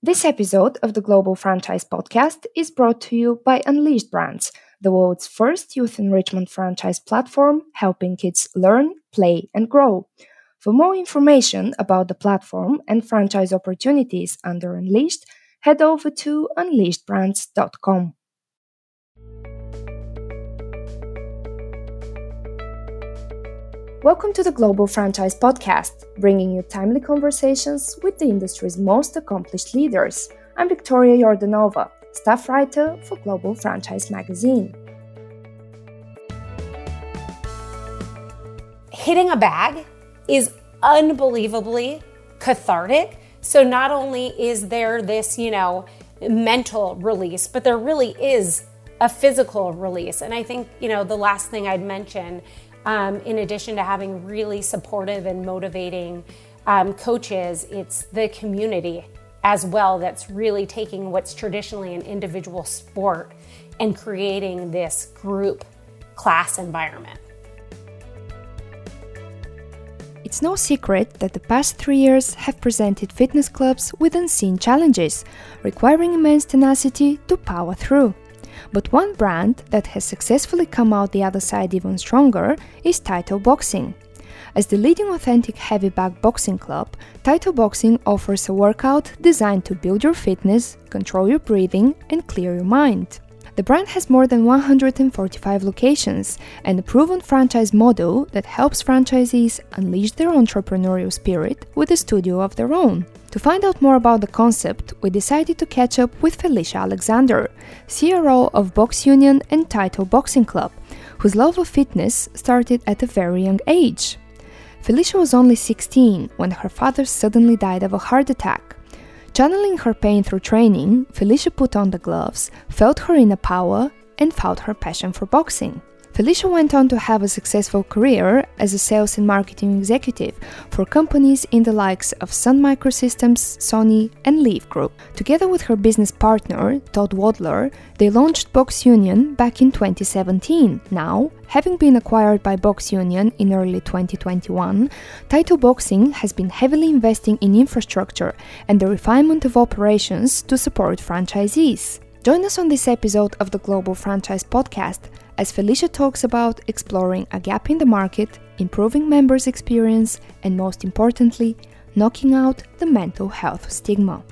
This episode of the Global Franchise Podcast is brought to you by Unleashed Brands, the world's first youth enrichment franchise platform helping kids learn, play, and grow. For more information about the platform and franchise opportunities under Unleashed, head over to unleashedbrands.com. Welcome to the Global Franchise Podcast, bringing you timely conversations with the industry's most accomplished leaders. I'm Victoria Jordanova, staff writer for Global Franchise Magazine. Hitting a bag is unbelievably cathartic. So, not only is there this, you know, mental release, but there really is a physical release. And I think, you know, the last thing I'd mention um, in addition to having really supportive and motivating um, coaches, it's the community as well that's really taking what's traditionally an individual sport and creating this group class environment. It's no secret that the past three years have presented fitness clubs with unseen challenges, requiring immense tenacity to power through. But one brand that has successfully come out the other side even stronger is Title Boxing. As the leading authentic heavy bag boxing club, Title Boxing offers a workout designed to build your fitness, control your breathing, and clear your mind. The brand has more than 145 locations and a proven franchise model that helps franchisees unleash their entrepreneurial spirit with a studio of their own. To find out more about the concept, we decided to catch up with Felicia Alexander, CRO of Box Union and Title Boxing Club, whose love of fitness started at a very young age. Felicia was only 16 when her father suddenly died of a heart attack. Channeling her pain through training, Felicia put on the gloves, felt her inner power, and found her passion for boxing. Felicia went on to have a successful career as a sales and marketing executive for companies in the likes of Sun Microsystems, Sony, and Leaf Group. Together with her business partner, Todd Wadler, they launched Box Union back in 2017. Now, having been acquired by Box Union in early 2021, Title Boxing has been heavily investing in infrastructure and the refinement of operations to support franchisees. Join us on this episode of the Global Franchise Podcast as Felicia talks about exploring a gap in the market, improving members' experience, and most importantly, knocking out the mental health stigma.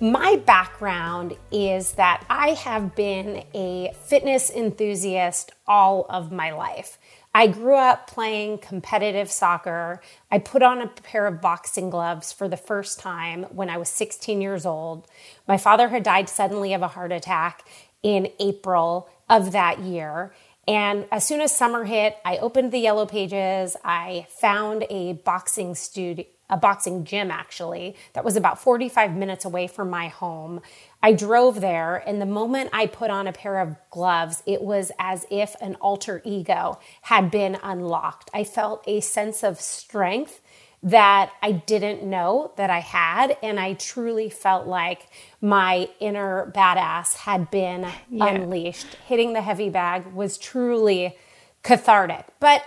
My background is that I have been a fitness enthusiast all of my life. I grew up playing competitive soccer. I put on a pair of boxing gloves for the first time when I was 16 years old. My father had died suddenly of a heart attack, in April of that year. And as soon as summer hit, I opened the yellow pages. I found a boxing studio, a boxing gym actually, that was about 45 minutes away from my home. I drove there, and the moment I put on a pair of gloves, it was as if an alter ego had been unlocked. I felt a sense of strength that I didn't know that I had. And I truly felt like my inner badass had been yeah. unleashed. Hitting the heavy bag was truly cathartic. But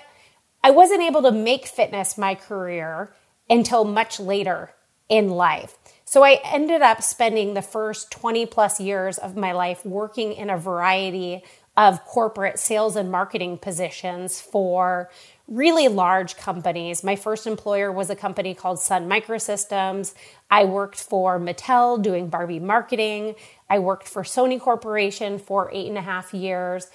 I wasn't able to make fitness my career until much later in life. So I ended up spending the first 20 plus years of my life working in a variety of corporate sales and marketing positions for really large companies. My first employer was a company called Sun Microsystems. I worked for Mattel doing Barbie marketing. I worked for Sony Corporation for eight and a half years.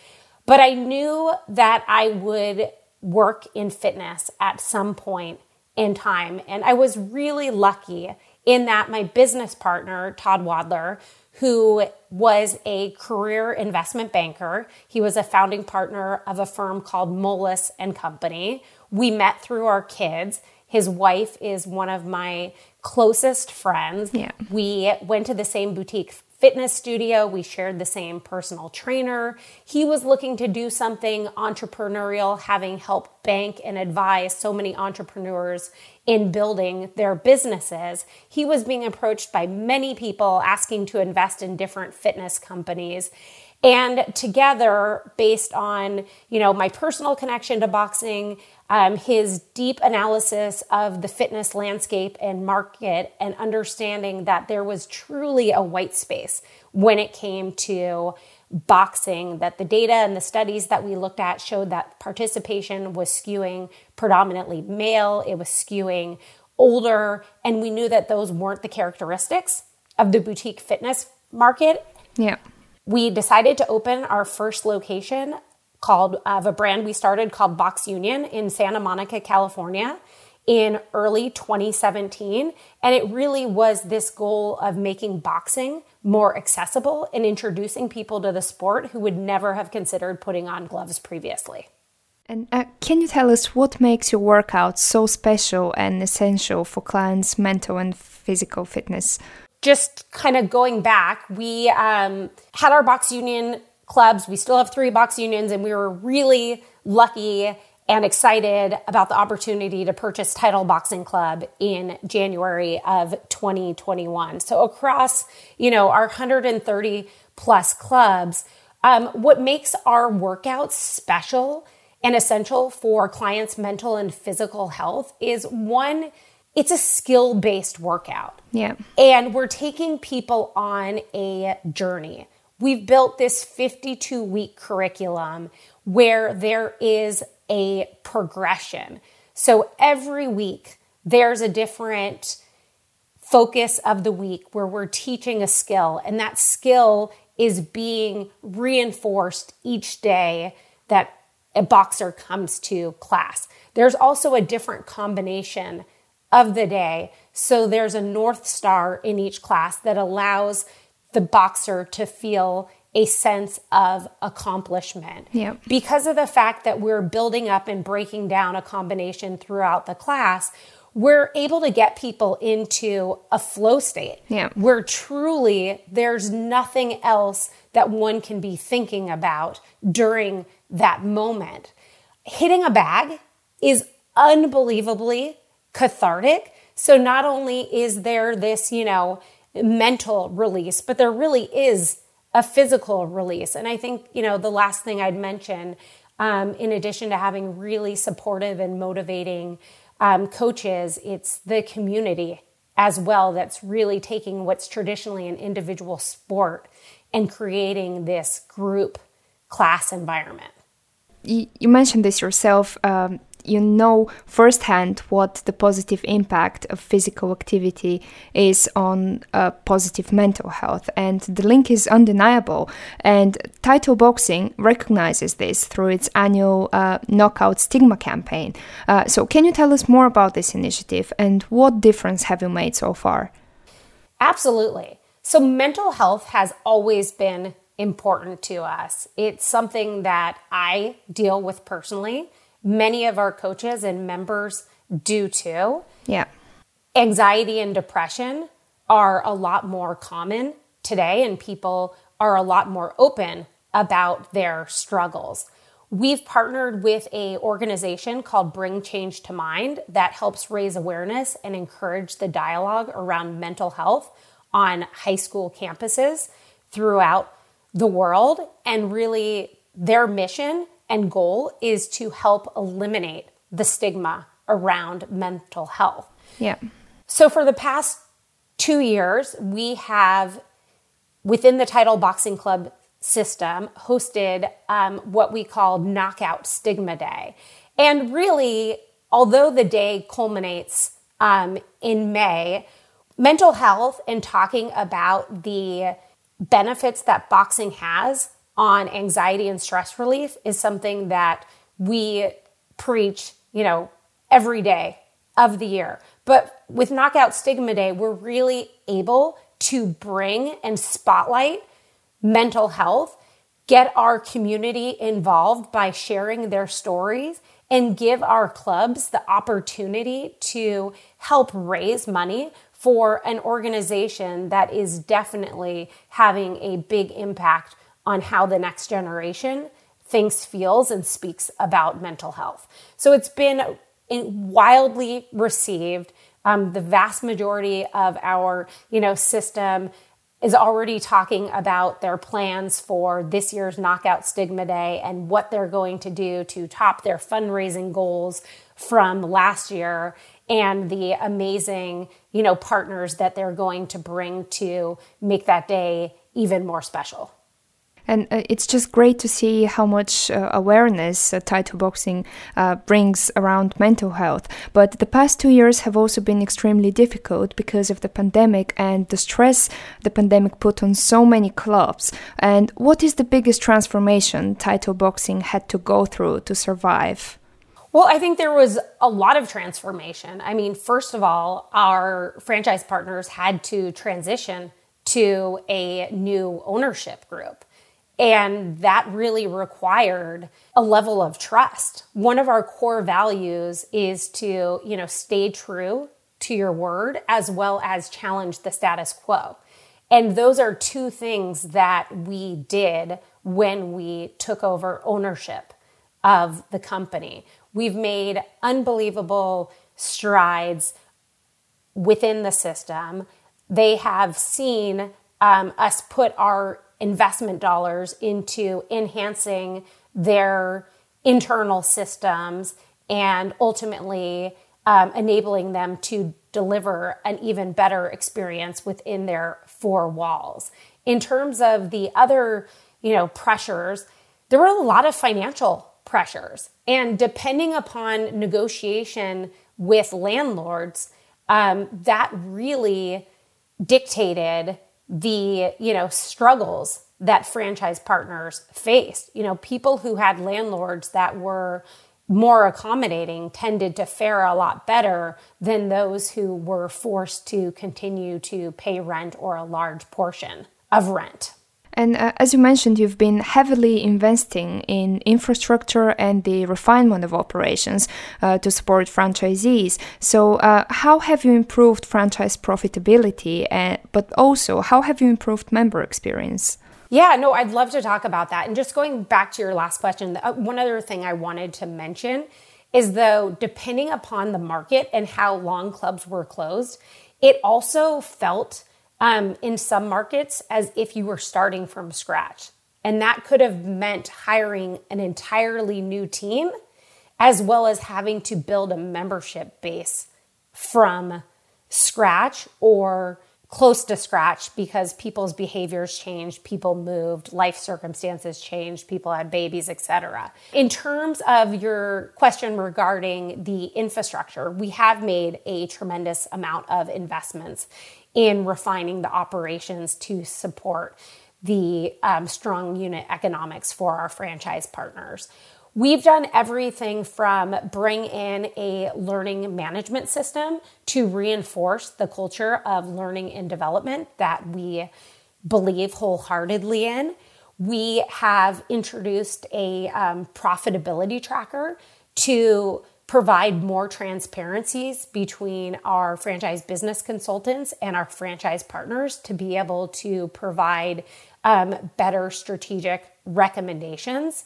But I knew that I would work in fitness at some point in time. And I was really lucky in that my business partner, Todd Wadler, who was a career investment banker. He was a founding partner of a firm called Moelis and Company. We met through our kids. His wife is one of my closest friends. Yeah. We went to the same boutique fitness studio. We shared the same personal trainer. He was looking to do something entrepreneurial, having helped bank and advise so many entrepreneurs in building their businesses. He was being approached by many people asking to invest in different fitness companies. And together, based on, you know, my personal connection to boxing, um, his deep analysis of the fitness landscape and market, and understanding that there was truly a white space when it came to boxing, that the data and the studies that we looked at showed that participation was skewing predominantly male, it was skewing older, and we knew that those weren't the characteristics of the boutique fitness market. Yeah we decided to open our first location called of a brand we started called Box Union in Santa Monica, California in early 2017 and it really was this goal of making boxing more accessible and introducing people to the sport who would never have considered putting on gloves previously. And uh, can you tell us what makes your workout so special and essential for clients' mental and physical fitness? Just kind of going back, we um, had our box union clubs. We still have three box unions, and we were really lucky and excited about the opportunity to purchase Title Boxing Club in January of 2021. So across, you know, our 130 plus clubs, um, what makes our workouts special and essential for clients' mental and physical health is one it's a skill based workout. Yeah. And we're taking people on a journey. We've built this 52 week curriculum where there is a progression. So every week, there's a different focus of the week where we're teaching a skill, and that skill is being reinforced each day that a boxer comes to class. There's also a different combination of the day. So there's a North Star in each class that allows the boxer to feel a sense of accomplishment. Yeah. Because of the fact that we're building up and breaking down a combination throughout the class, we're able to get people into a flow state yeah. where truly there's nothing else that one can be thinking about during that moment. Hitting a bag is unbelievably cathartic. So not only is there this, you know, mental release, but there really is a physical release. And I think, you know, the last thing I'd mention, um, in addition to having really supportive and motivating um, coaches, it's the community as well that's really taking what's traditionally an individual sport and creating this group class environment. You, mentioned this yourself. Um, you know firsthand what the positive impact of physical activity is on uh, positive mental health, and the link is undeniable. And Title Boxing recognizes this through its annual uh, Knockout Stigma campaign. Uh, so, can you tell us more about this initiative and what difference have you made so far? Absolutely. So, mental health has always been important to us. It's something that I deal with personally many of our coaches and members do too. Yeah. Anxiety and depression are a lot more common today, and people are a lot more open about their struggles. We've partnered with a organization called Bring Change to Mind that helps raise awareness and encourage the dialogue around mental health on high school campuses throughout the world. And really, their mission and goal is to help eliminate the stigma around mental health. Yeah. So for the past two years, we have within the Title Boxing Club system hosted um, what we call Knockout Stigma Day. And really, although the day culminates um, in May, mental health and talking about the benefits that boxing has on anxiety and stress relief is something that we preach, you know, every day of the year. But with Knockout Stigma Day, we're really able to bring and spotlight mental health, get our community involved by sharing their stories, and give our clubs the opportunity to help raise money for an organization that is definitely having a big impact on how the next generation thinks, feels, and speaks about mental health. So it's been wildly received. Um, the vast majority of our, you know, system is already talking about their plans for this year's Knockout Stigma Day and what they're going to do to top their fundraising goals from last year and the amazing, you know, partners that they're going to bring to make that day even more special. And uh, it's just great to see how much uh, awareness uh, Boxing uh, brings around mental health. But the past two years have also been extremely difficult because of the pandemic and the stress the pandemic put on so many clubs. And what is the biggest transformation Title Boxing had to go through to survive? Well, I think there was a lot of transformation. I mean, first of all, our franchise partners had to transition to a new ownership group. And that really required a level of trust. One of our core values is to, you know, stay true to your word as well as challenge the status quo. And those are two things that we did when we took over ownership of the company. We've made unbelievable strides within the system. They have seen um, us put our investment dollars into enhancing their internal systems and ultimately um, enabling them to deliver an even better experience within their four walls. In terms of the other, you know, pressures, there were a lot of financial pressures, and depending upon negotiation with landlords, um, that really dictated the you know struggles that franchise partners faced. You know people who had landlords that were more accommodating tended to fare a lot better than those who were forced to continue to pay rent or a large portion of rent and uh, as you mentioned, you've been heavily investing in infrastructure and the refinement of operations uh, to support franchisees. So, uh, how have you improved franchise profitability, and, but also how have you improved member experience? Yeah, no, I'd love to talk about that. And just going back to your last question, uh, one other thing I wanted to mention is though, depending upon the market and how long clubs were closed, it also felt um, in some markets as if you were starting from scratch. And that could have meant hiring an entirely new team, as well as having to build a membership base from scratch or close to scratch because people's behaviors changed, people moved, life circumstances changed, people had babies, etc. In terms of your question regarding the infrastructure, we have made a tremendous amount of investments in refining the operations to support the um, strong unit economics for our franchise partners. We've done everything from bring in a learning management system to reinforce the culture of learning and development that we believe wholeheartedly in. We have introduced a um, profitability tracker to provide more transparencies between our franchise business consultants and our franchise partners to be able to provide um, better strategic recommendations.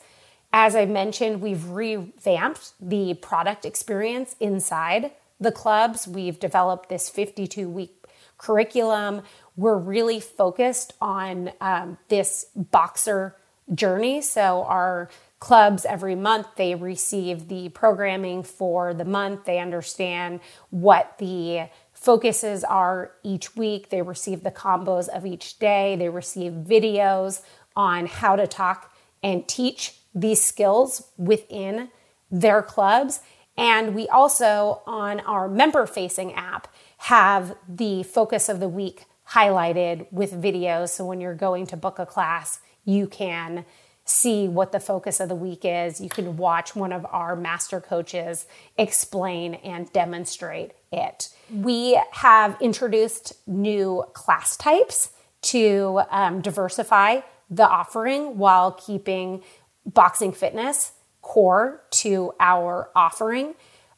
As I mentioned, we've revamped the product experience inside the clubs. We've developed this 52 week curriculum. We're really focused on um, this boxer journey. So, our clubs every month. They receive the programming for the month. They understand what the focuses are each week. They receive the combos of each day. They receive videos on how to talk and teach these skills within their clubs. And we also on our member facing app have the focus of the week highlighted with videos. So when you're going to book a class you can see what the focus of the week is. You can watch one of our master coaches explain and demonstrate it. We have introduced new class types to um, diversify the offering while keeping boxing fitness core to our offering.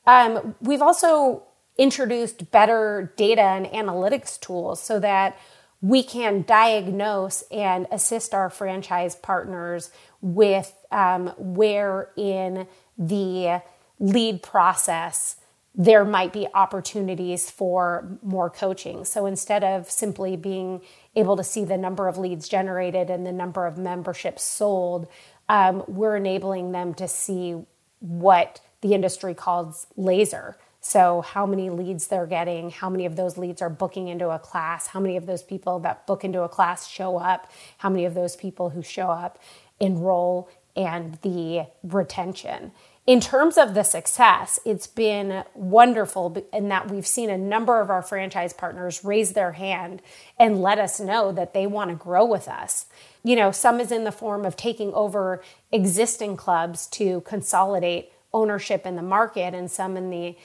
Um, we've also introduced better data and analytics tools so that we can diagnose and assist our franchise partners with um, where in the lead process there might be opportunities for more coaching. So instead of simply being able to see the number of leads generated and the number of memberships sold, um, we're enabling them to see what the industry calls laser. So, how many leads they're getting, how many of those leads are booking into a class, how many of those people that book into a class show up, how many of those people who show up enroll, and the retention. In terms of the success, it's been wonderful in that we've seen a number of our franchise partners raise their hand and let us know that they want to grow with us. You know, some is in the form of taking over existing clubs to consolidate ownership in the market, and some in the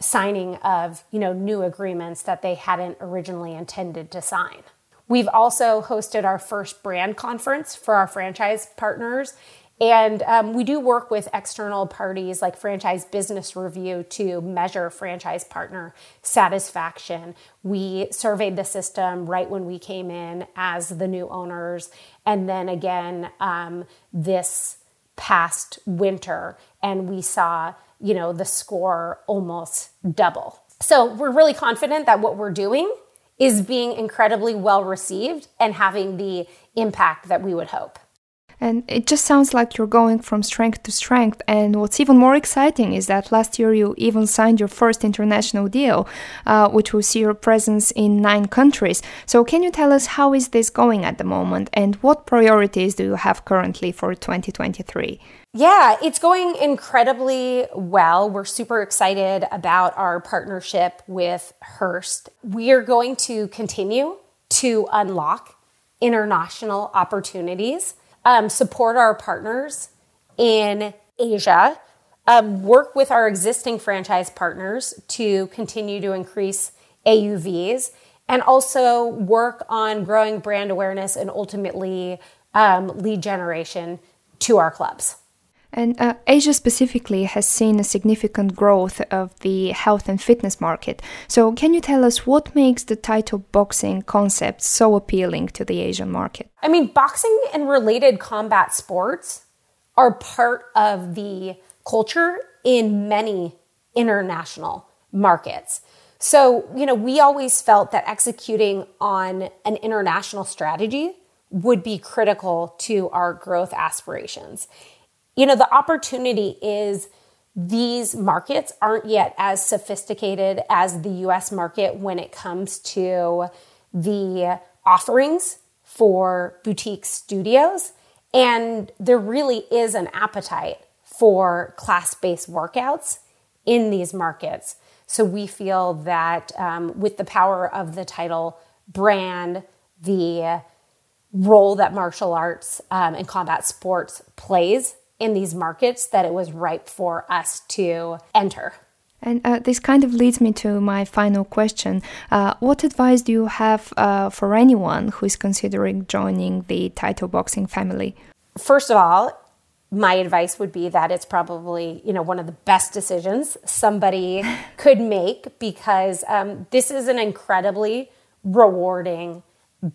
signing of, you know, new agreements that they hadn't originally intended to sign. We've also hosted our first brand conference for our franchise partners and um, we do work with external parties like Franchise Business Review to measure franchise partner satisfaction. We surveyed the system right when we came in as the new owners. And then again, um, this past winter, and we saw, you know, the score almost double. So we're really confident that what we're doing is being incredibly well received and having the impact that we would hope. And it just sounds like you're going from strength to strength. And what's even more exciting is that last year you even signed your first international deal, uh, which will see your presence in nine countries. So, can you tell us how is this going at the moment, and what priorities do you have currently for 2023? Yeah, it's going incredibly well. We're super excited about our partnership with Hearst. We are going to continue to unlock international opportunities um, support our partners in Asia, um, work with our existing franchise partners to continue to increase AUVs, and also work on growing brand awareness and ultimately um, lead generation to our clubs. And uh, Asia specifically has seen a significant growth of the health and fitness market. So, can you tell us what makes the title boxing concept so appealing to the Asian market? I mean, boxing and related combat sports are part of the culture in many international markets. So, you know, we always felt that executing on an international strategy would be critical to our growth aspirations you know, the opportunity is these markets aren't yet as sophisticated as the US market when it comes to the offerings for boutique studios. And there really is an appetite for class based workouts in these markets. So we feel that um, with the power of the title brand, the role that martial arts um, and combat sports plays in these markets that it was ripe for us to enter. And uh, this kind of leads me to my final question. Uh, what advice do you have uh, for anyone who is considering joining the Title boxing family? First of all, my advice would be that it's probably you know one of the best decisions somebody could make because um, this is an incredibly rewarding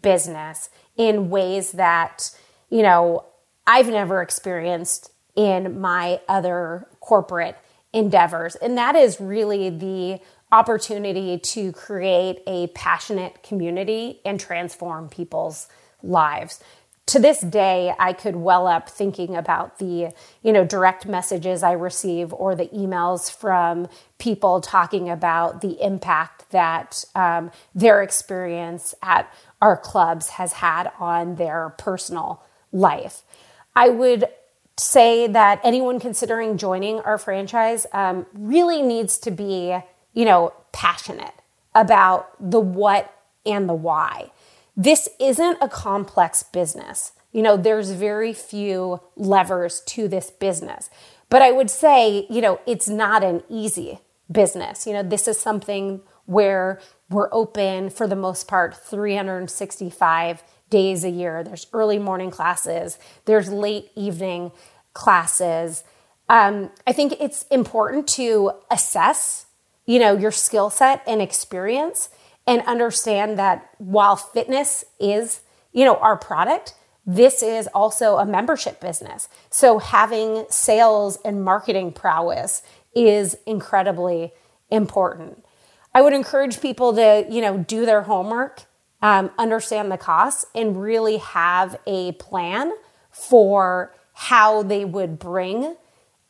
business in ways that you know I've never experienced in my other corporate endeavors. And that is really the opportunity to create a passionate community and transform people's lives. To this day, I could well up thinking about the, you know, direct messages I receive or the emails from people talking about the impact that um, their experience at our clubs has had on their personal life. I would say that anyone considering joining our franchise um, really needs to be, you know, passionate about the what and the why. This isn't a complex business. You know, there's very few levers to this business. But I would say, you know, it's not an easy business. You know, this is something where we're open for the most part 365 days a year. There's early morning classes, there's late evening classes. Um, I think it's important to assess, you know, your skill set and experience and understand that while fitness is, you know, our product, this is also a membership business. So having sales and marketing prowess is incredibly important. I would encourage people to, you know, do their homework, um, understand the costs, and really have a plan for how they would bring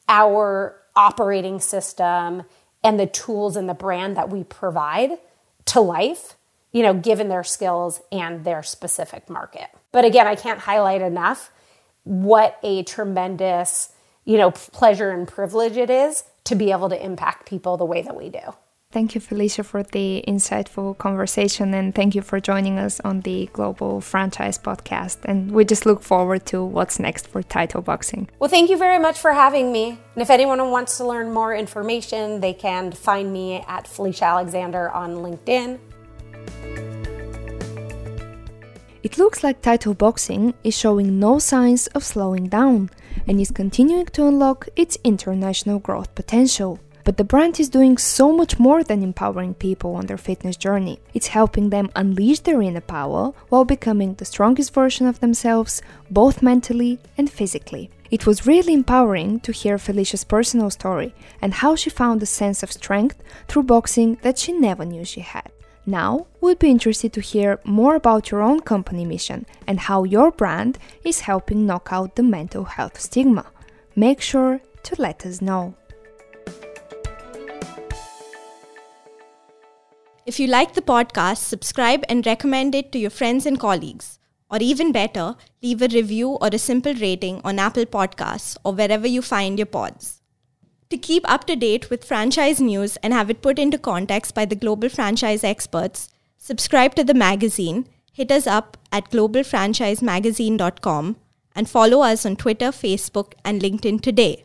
our operating system and the tools and the brand that we provide to life, you know, given their skills and their specific market. But again, I can't highlight enough what a tremendous, you know, pleasure and privilege it is to be able to impact people the way that we do. Thank you, Felicia, for the insightful conversation and thank you for joining us on the Global Franchise Podcast. And we just look forward to what's next for Title Boxing. Well, thank you very much for having me. And if anyone wants to learn more information, they can find me at Felicia Alexander on LinkedIn. It looks like Title Boxing is showing no signs of slowing down and is continuing to unlock its international growth potential. But the brand is doing so much more than empowering people on their fitness journey. It's helping them unleash their inner power while becoming the strongest version of themselves, both mentally and physically. It was really empowering to hear Felicia's personal story and how she found a sense of strength through boxing that she never knew she had. Now, we'd be interested to hear more about your own company mission and how your brand is helping knock out the mental health stigma. Make sure to let us know. If you like the podcast, subscribe and recommend it to your friends and colleagues. Or even better, leave a review or a simple rating on Apple Podcasts or wherever you find your pods. To keep up to date with franchise news and have it put into context by the global franchise experts, subscribe to the magazine, hit us up at globalfranchisemagazine.com, and follow us on Twitter, Facebook, and LinkedIn today.